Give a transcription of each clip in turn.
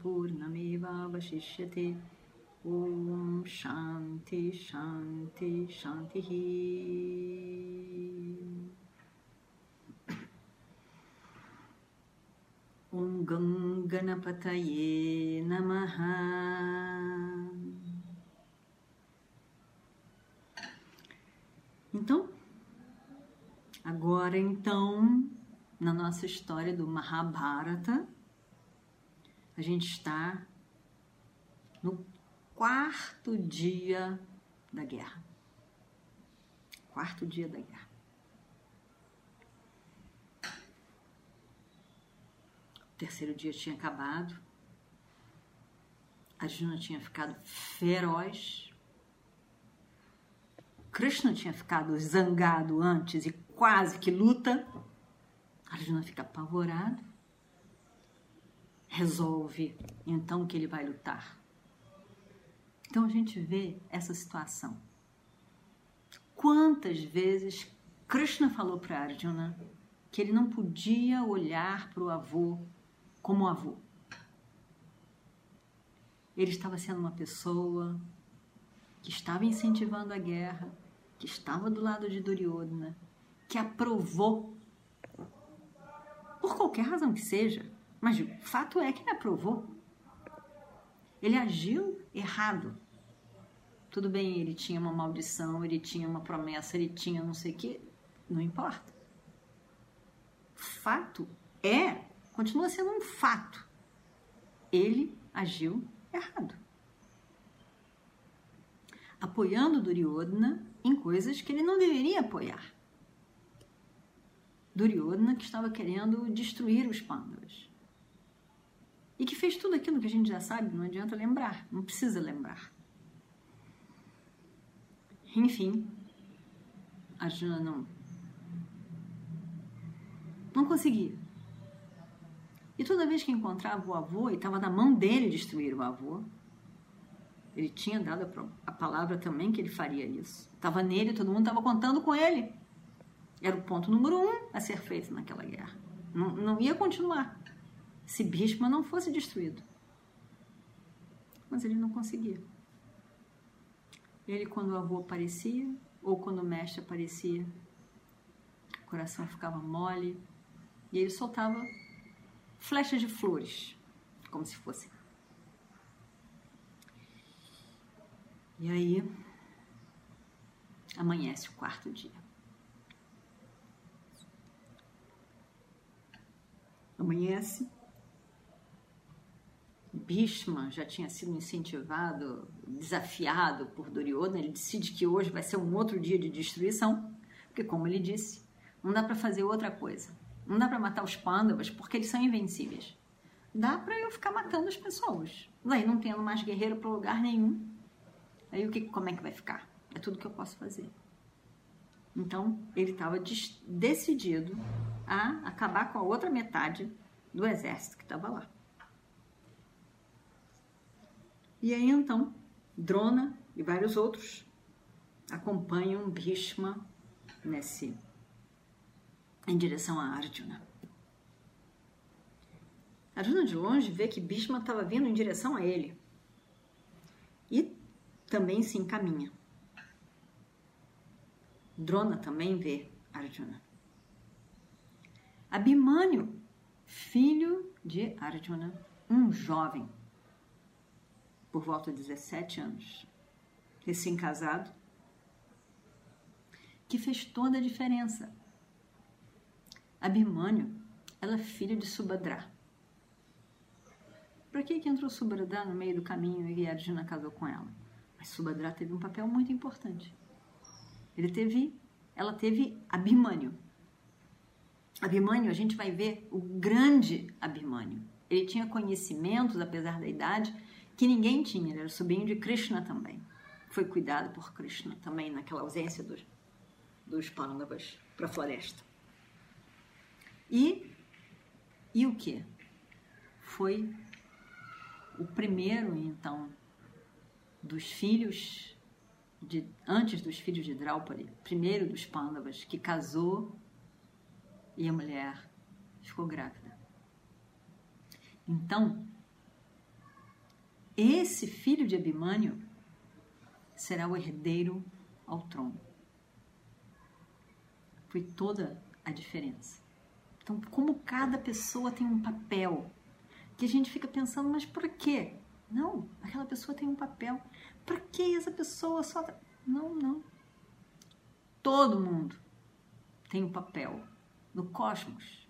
Purnamevavashishyate Om Shanti Shanti Shanti Om Ganganapataye Namaha Então, agora então, na nossa história do Mahabharata, a gente está no quarto dia da guerra. Quarto dia da guerra. O terceiro dia tinha acabado. Arjuna tinha ficado feroz. Krishna tinha ficado zangado antes e quase que luta. Arjuna fica apavorado. Resolve então que ele vai lutar. Então a gente vê essa situação. Quantas vezes Krishna falou para Arjuna que ele não podia olhar para o avô como avô. Ele estava sendo uma pessoa que estava incentivando a guerra, que estava do lado de Duryodhana, que aprovou, por qualquer razão que seja, mas o fato é que ele aprovou. Ele agiu errado. Tudo bem, ele tinha uma maldição, ele tinha uma promessa, ele tinha não sei o que, não importa. Fato é continua sendo um fato. Ele agiu errado. Apoiando Duryodhana em coisas que ele não deveria apoiar. Duryodhana que estava querendo destruir os Pandavas. E que fez tudo aquilo que a gente já sabe, não adianta lembrar, não precisa lembrar. Enfim, Arjuna não, não conseguia. E toda vez que encontrava o avô, e estava na mão dele destruir o avô, ele tinha dado a palavra também que ele faria isso. Estava nele, todo mundo estava contando com ele. Era o ponto número um a ser feito naquela guerra. Não, não ia continuar se Bhishma não fosse destruído. Mas ele não conseguia. Ele, quando o avô aparecia, ou quando o mestre aparecia, o coração ficava mole e ele soltava flechas de flores, como se fosse. E aí amanhece o quarto dia. Amanhece. Bhishma já tinha sido incentivado, desafiado por Duryodhana. Ele decide que hoje vai ser um outro dia de destruição, porque, como ele disse, não dá para fazer outra coisa. Não dá para matar os pândavas porque eles são invencíveis. Dá para eu ficar matando as pessoas. Daí não tendo mais guerreiro para lugar nenhum. Aí o que, como é que vai ficar? É tudo que eu posso fazer. Então ele estava decidido a acabar com a outra metade do exército que estava lá. E aí então Drona e vários outros acompanham Bhishma nesse em direção a Arjuna. Arjuna de longe vê que Bhishma estava vindo em direção a ele e também se encaminha. Drona também vê Arjuna. Abhimanyu, filho de Arjuna, um jovem, por volta de 17 anos, recém-casado, que fez toda a diferença Abhimanyu, ela é filha de Subhadra. Por que, que entrou Subhadra no meio do caminho e Arjuna casou com ela? Mas Subhadra teve um papel muito importante. Ele teve, ela teve Abhimanyu. Abhimanyu, a gente vai ver o grande Abhimanyu. Ele tinha conhecimentos, apesar da idade, que ninguém tinha. Ele era sobrinho de Krishna também. Foi cuidado por Krishna também naquela ausência dos, dos Pandavas para a floresta. E, e o que? Foi o primeiro, então, dos filhos, de, antes dos filhos de Draupadi, primeiro dos Pandavas, que casou e a mulher ficou grávida. Então, esse filho de Abimânio será o herdeiro ao trono. Foi toda a diferença. Então, como cada pessoa tem um papel, que a gente fica pensando, mas por quê? Não, aquela pessoa tem um papel. Para que essa pessoa só. Não, não. Todo mundo tem um papel no cosmos.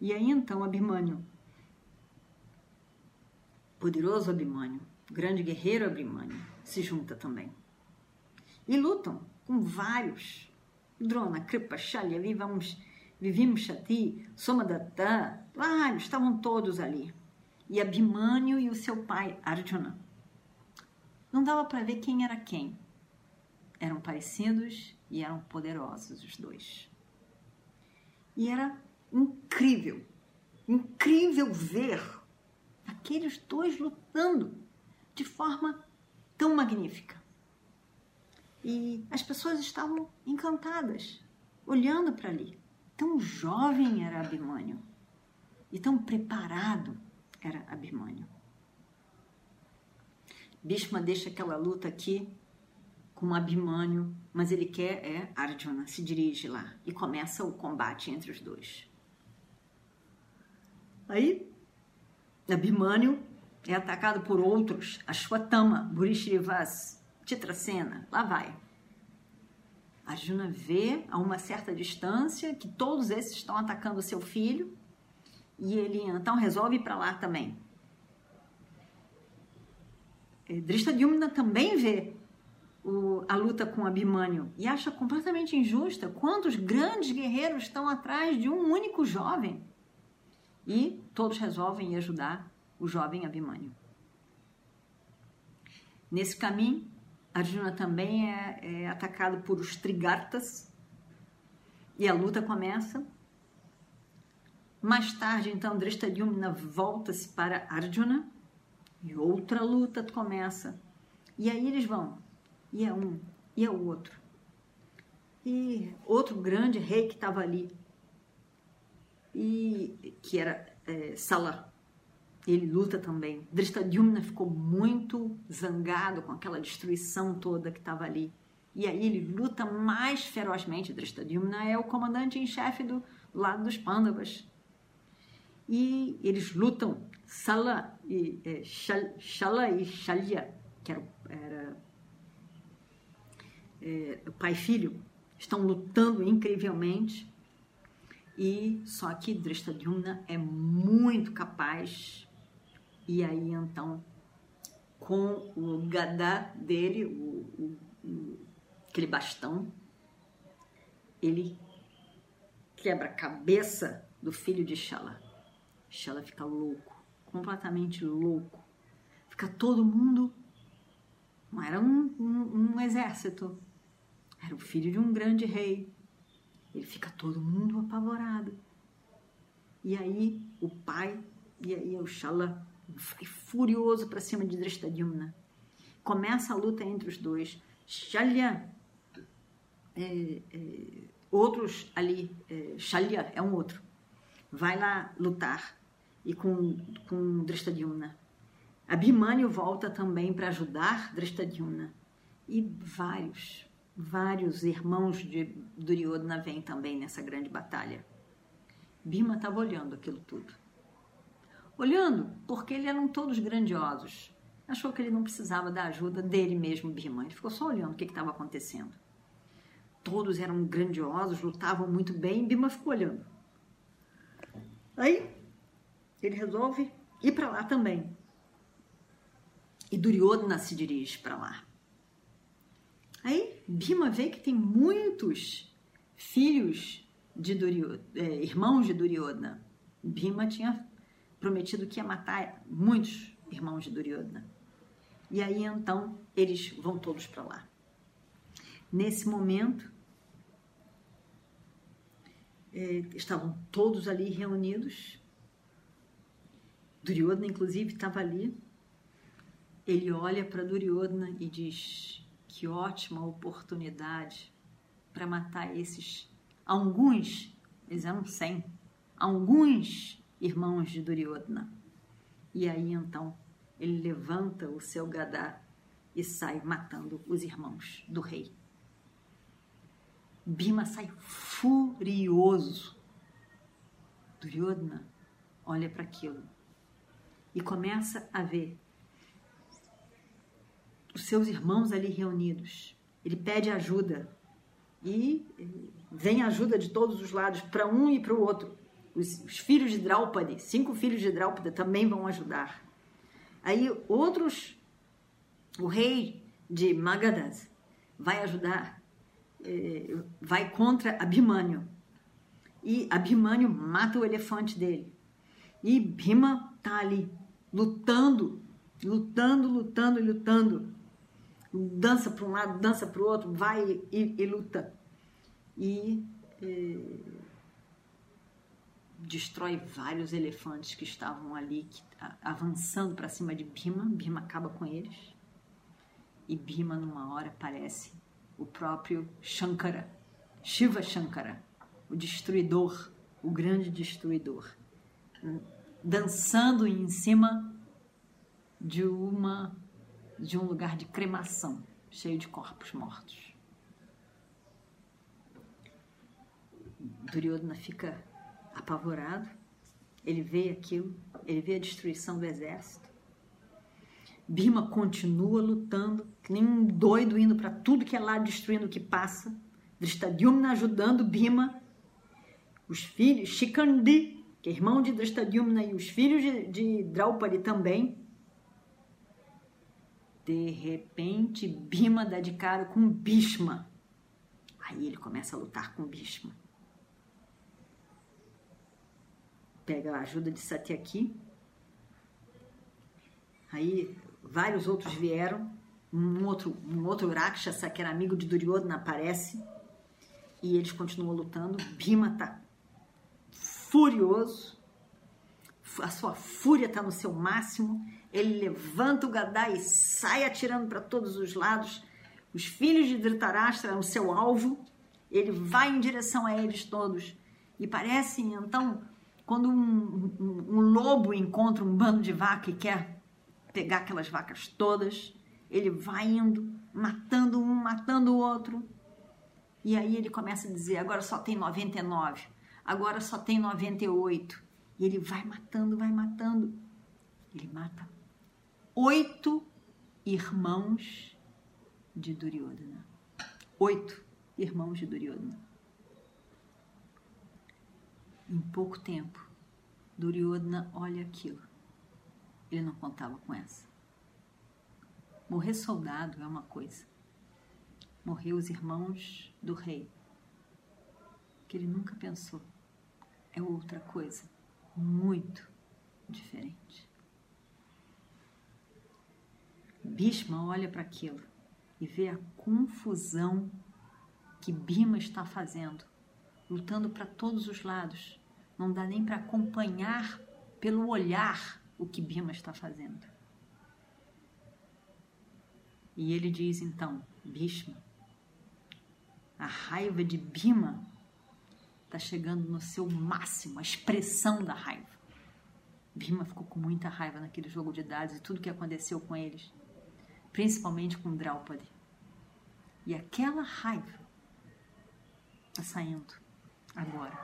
E aí então Abimânio, poderoso Abimânio, grande guerreiro Abimânio, se junta também. E lutam com vários. Drona, Kripa, Shalya, Vivamos, Vivimshati, Somadatta, vários, estavam todos ali. E Abimânio e o seu pai, Arjuna. Não dava para ver quem era quem. Eram parecidos e eram poderosos os dois. E era incrível, incrível ver aqueles dois lutando de forma tão magnífica. E as pessoas estavam encantadas, olhando para ali. Tão jovem era Abimânio e tão preparado era Abimânio. Bhishma deixa aquela luta aqui com Abimânio, mas ele quer é Arjuna, se dirige lá e começa o combate entre os dois. Aí, Abimânio é atacado por outros, Ashwatthama, Burishrivas, Titracena, lá vai. Arjuna vê a uma certa distância que todos esses estão atacando seu filho e ele então resolve ir para lá também. Drishtadyumna também vê o, a luta com Abimânio e acha completamente injusta quantos grandes guerreiros estão atrás de um único jovem. E todos resolvem ajudar o jovem Abimânio. Nesse caminho, Arjuna também é, é atacado por os Trigartas e a luta começa. Mais tarde, então, Drishtadyumna volta-se para Arjuna e outra luta começa. E aí eles vão e é um, e é o outro. E outro grande rei que estava ali, e que era é, Salah. Ele luta também. Drishtadyumna ficou muito zangado com aquela destruição toda que estava ali. E aí ele luta mais ferozmente. Drishtadyumna é o comandante em chefe do lado dos Pandavas. E eles lutam. Sala e é, Shala e Shalya, que era, era é, pai e filho, estão lutando incrivelmente. E só que Drishtadyumna é muito capaz. E aí então, com o gadá dele, o, o, aquele bastão, ele quebra a cabeça do filho de Shala. Shala fica louco, completamente louco. Fica todo mundo. Não era um, um, um exército, era o filho de um grande rei. Ele fica todo mundo apavorado. E aí o pai, e aí o Shala vai furioso para cima de Drishtadyumna. Começa a luta entre os dois. Shalya, é, é, outros ali, é, Shalya é um outro, vai lá lutar e com, com Drishtadyumna. Abhimanyu volta também para ajudar Drishtadyumna. E vários, Vários irmãos de Duryodhana vêm também nessa grande batalha. Bima estava olhando aquilo tudo. Olhando porque eles eram todos grandiosos. Achou que ele não precisava da ajuda dele mesmo, Bima. Ele ficou só olhando o que estava acontecendo. Todos eram grandiosos, lutavam muito bem. Bima ficou olhando. Aí ele resolve ir para lá também. E Duryodhana se dirige para lá. Aí Bima vê que tem muitos filhos de Duryodhana, é, irmãos de Duryodhana. Bima tinha prometido que ia matar muitos irmãos de Duryodhana. E aí então eles vão todos para lá. Nesse momento, eh, estavam todos ali reunidos. Duryodhana, inclusive, estava ali. Ele olha para Duryodhana e diz: Que ótima oportunidade para matar esses alguns, eles eram cem, alguns irmãos de Duryodhana. E aí então ele levanta o seu gadá e sai matando os irmãos do rei. Bima sai furioso. Duryodhana olha para aquilo e começa a ver os seus irmãos ali reunidos. Ele pede ajuda e vem ajuda de todos os lados para um e para o outro. Os, os, filhos de Draupadi, cinco filhos de Draupadi também vão ajudar. Aí outros, o rei de Magadas vai ajudar, eh, vai contra Abhimanyu. E Abhimanyu mata o elefante dele. E Bhima tá ali, lutando, lutando, lutando, lutando. Dança para um lado, dança para o outro, vai e, e luta. E eh, destrói vários elefantes que estavam ali que, avançando para cima de Bima. Bima acaba com eles. E Bima, numa hora, aparece o próprio Shankara, Shiva Shankara, o destruidor, o grande destruidor, dançando em cima de uma de um lugar de cremação, cheio de corpos mortos. Duryodhana fica apavorado. Ele vê aquilo, ele vê a destruição do exército. Bima continua lutando, que nem um doido indo para tudo que é lá, destruindo o que passa. Drishtadyumna ajudando Bima. Os filhos, Shikandi, que é irmão de Drishtadyumna, e os filhos de, de Draupadi também. De repente, Bima dá de cara com Bhishma. Aí ele começa a lutar com Bhishma. pega a ajuda de Satyaki. Aí vários outros vieram. Um outro, um outro Rakshasa, que era amigo de Duryodhana, aparece. E eles continuam lutando. Bhima está furioso. A sua fúria está no seu máximo. Ele levanta o Gadá e sai atirando para todos os lados. Os filhos de Dhritarashtra eram o seu alvo. Ele vai em direção a eles todos. E parece então quando um, um, um lobo encontra um bando de vaca e quer pegar aquelas vacas todas, ele vai indo, matando um, matando o outro. E aí ele começa a dizer: agora só tem 99, agora só tem 98. E ele vai matando, vai matando. Ele mata oito irmãos de Duryodhana. Oito irmãos de Duryodhana em pouco tempo, Duryodhana olha aquilo. Ele não contava com essa. Morrer soldado é uma coisa. Morrer os irmãos do rei, que ele nunca pensou, é outra coisa, muito diferente. Bhishma olha para aquilo e vê a confusão que Bima está fazendo lutando para todos os lados. Não dá nem para acompanhar pelo olhar o que Bima está fazendo. E ele diz então, Bhishma, a raiva de Bima está chegando no seu máximo, a expressão da raiva. Bima ficou com muita raiva naquele jogo de dados e tudo que aconteceu com eles, principalmente com Draupadi. E aquela raiva está saindo agora.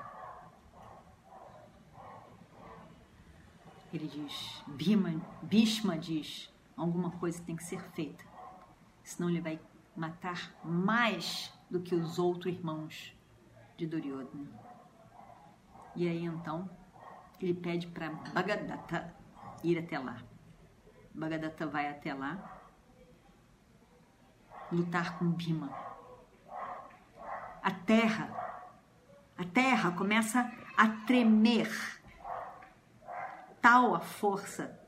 Ele diz, Bhima, Bhishma diz, alguma coisa tem que ser feita, senão ele vai matar mais do que os outros irmãos de Duryodhana. E aí então ele pede para Bhagadatta ir até lá. Bhagadatta vai até lá lutar com Bhima. A terra a terra começa a tremer. tal a força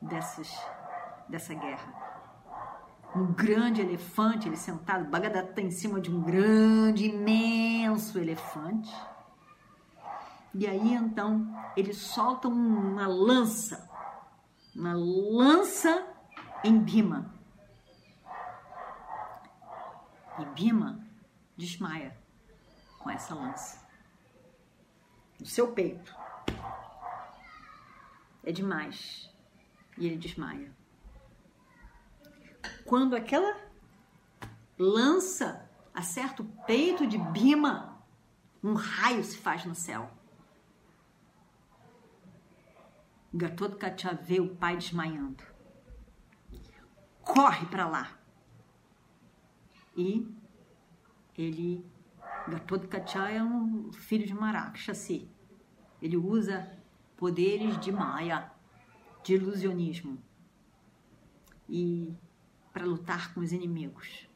dessas, dessa guerra. Um grande elefante, ele sentado, Bagdad está em cima de um grande, imenso elefante. E aí então ele solta uma lança, uma lança em Bima. E Bima desmaia com essa lança no seu peito. É demais. E ele desmaia. Quando aquela lança acerta o peito de Bima, um raio se faz no céu. Gatotkacha vê o pai desmaiando. Corre para lá. E ele Gatotkacha é um filho de Marakshasi. Ele usa poderes de Maya, de ilusionismo, e para lutar com os inimigos.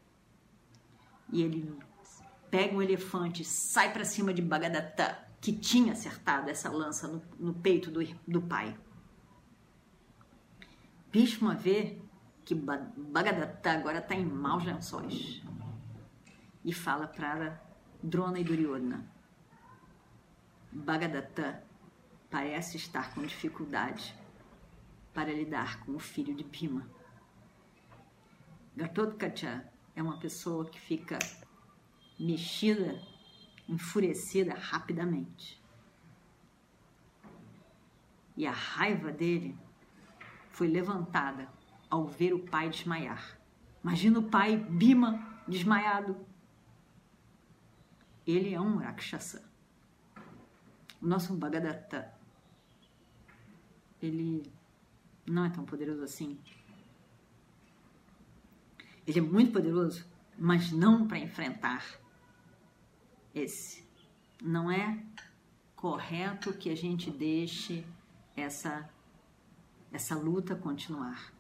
E ele pega um elefante, sai para cima de Bagadatá, que tinha acertado essa lança no, no peito do, do pai. Bhishma vê que Bagadatá agora está em maus lençóis e fala para Drona e Duryodhana. Bhagadatta parece estar com dificuldade para lidar com o filho de Bhima. Gatotkacha é uma pessoa que fica mexida, enfurecida rapidamente. E a raiva dele foi levantada ao ver o pai desmaiar. Imagina o pai Bima desmaiado. Ele é um Rakshasa. O nosso Bhagadatta, ele não é tão poderoso assim. Ele é muito poderoso, mas não para enfrentar esse. Não é correto que a gente deixe essa essa luta continuar.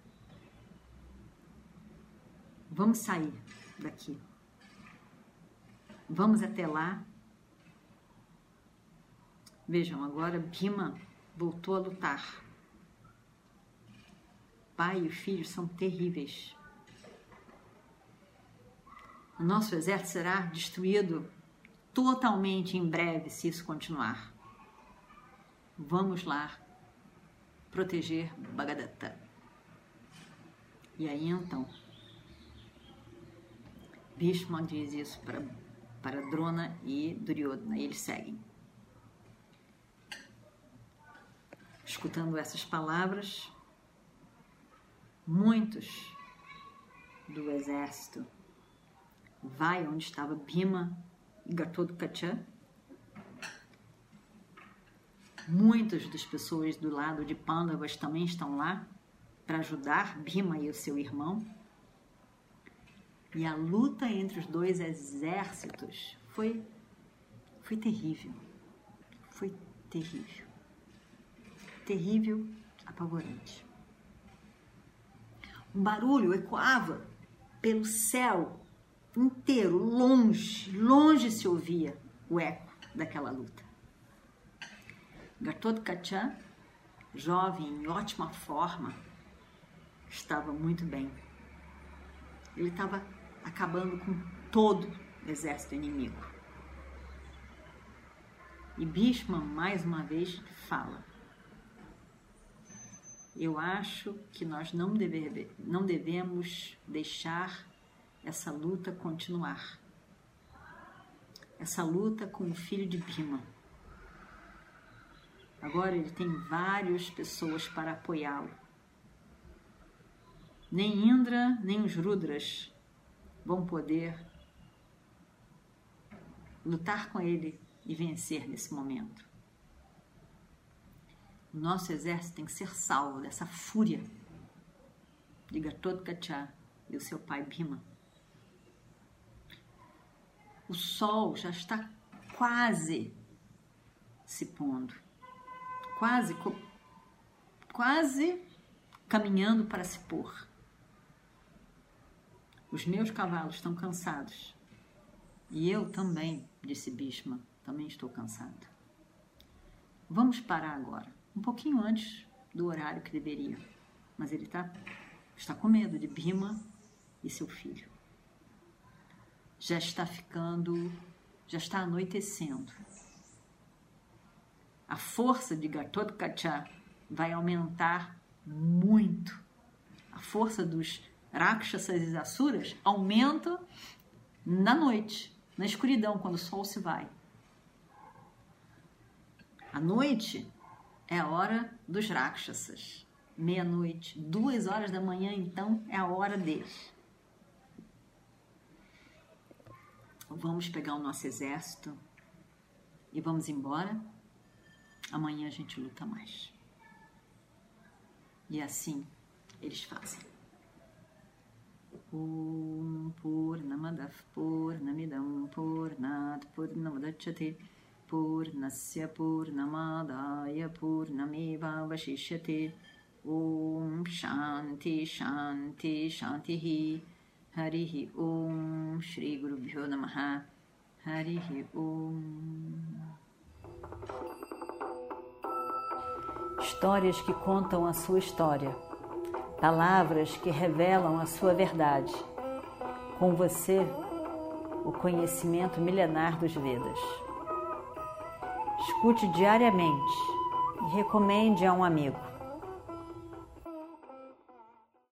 Vamos sair daqui. Vamos até lá Vejam, agora Bima voltou a lutar. Pai e filho são terríveis. O nosso exército será destruído totalmente em breve se isso continuar. Vamos lá proteger Bhagadatta. E aí então, Bhishma diz isso para, para Drona e Duryodhana, e eles seguem. escutando essas palavras, muitos do exército vai onde estava Bima e Gatotkacha. Muitas das pessoas do lado de Pandavas também estão lá para ajudar Bima e o seu irmão. E a luta entre os dois exércitos foi foi terrível. Foi terrível terrível, apavorante. Um barulho ecoava pelo céu inteiro, longe, longe se ouvia o eco daquela luta. Gatotkacha, jovem, em ótima forma, estava muito bem. Ele estava acabando com todo o exército inimigo. E Bhishma, mais uma vez, fala: eu acho que nós não, deve, não devemos deixar essa luta continuar. Essa luta com o filho de Bima. Agora ele tem várias pessoas para apoiá-lo. Nem Indra, nem os Rudras vão poder lutar com ele e vencer nesse momento. O nosso exército tem que ser salvo dessa fúria de Gatotkacha e o seu pai Bima. O sol já está quase se pondo, quase, quase caminhando para se pôr. Os meus cavalos estão cansados. E eu também, disse Bhishma, também estou cansado. Vamos parar agora um pouquinho antes do horário que deveria. Mas ele tá, está com medo de Bima e seu filho. Já está ficando, já está anoitecendo. A força de Gatotkacha vai aumentar muito. A força dos Rakshasas e Asuras aumenta na noite, na escuridão, quando o sol se vai. A noite é a hora dos Rakshasas. Meia-noite, duas horas da manhã, então, é a hora deles. Vamos pegar o nosso exército e vamos embora. Amanhã a gente luta mais. E assim eles fazem. Purnat Purnamadachyate Purnasya Purnamadaya Purnameva Vashishyate Om Shanti Shanti Shanti Harihi Om Shri Guru Bhyo Namaha. Harihi Om. Histórias que contam a sua história, palavras que revelam a sua verdade. Com você, o conhecimento milenar dos Vedas. Escute diariamente e recomende a um amigo.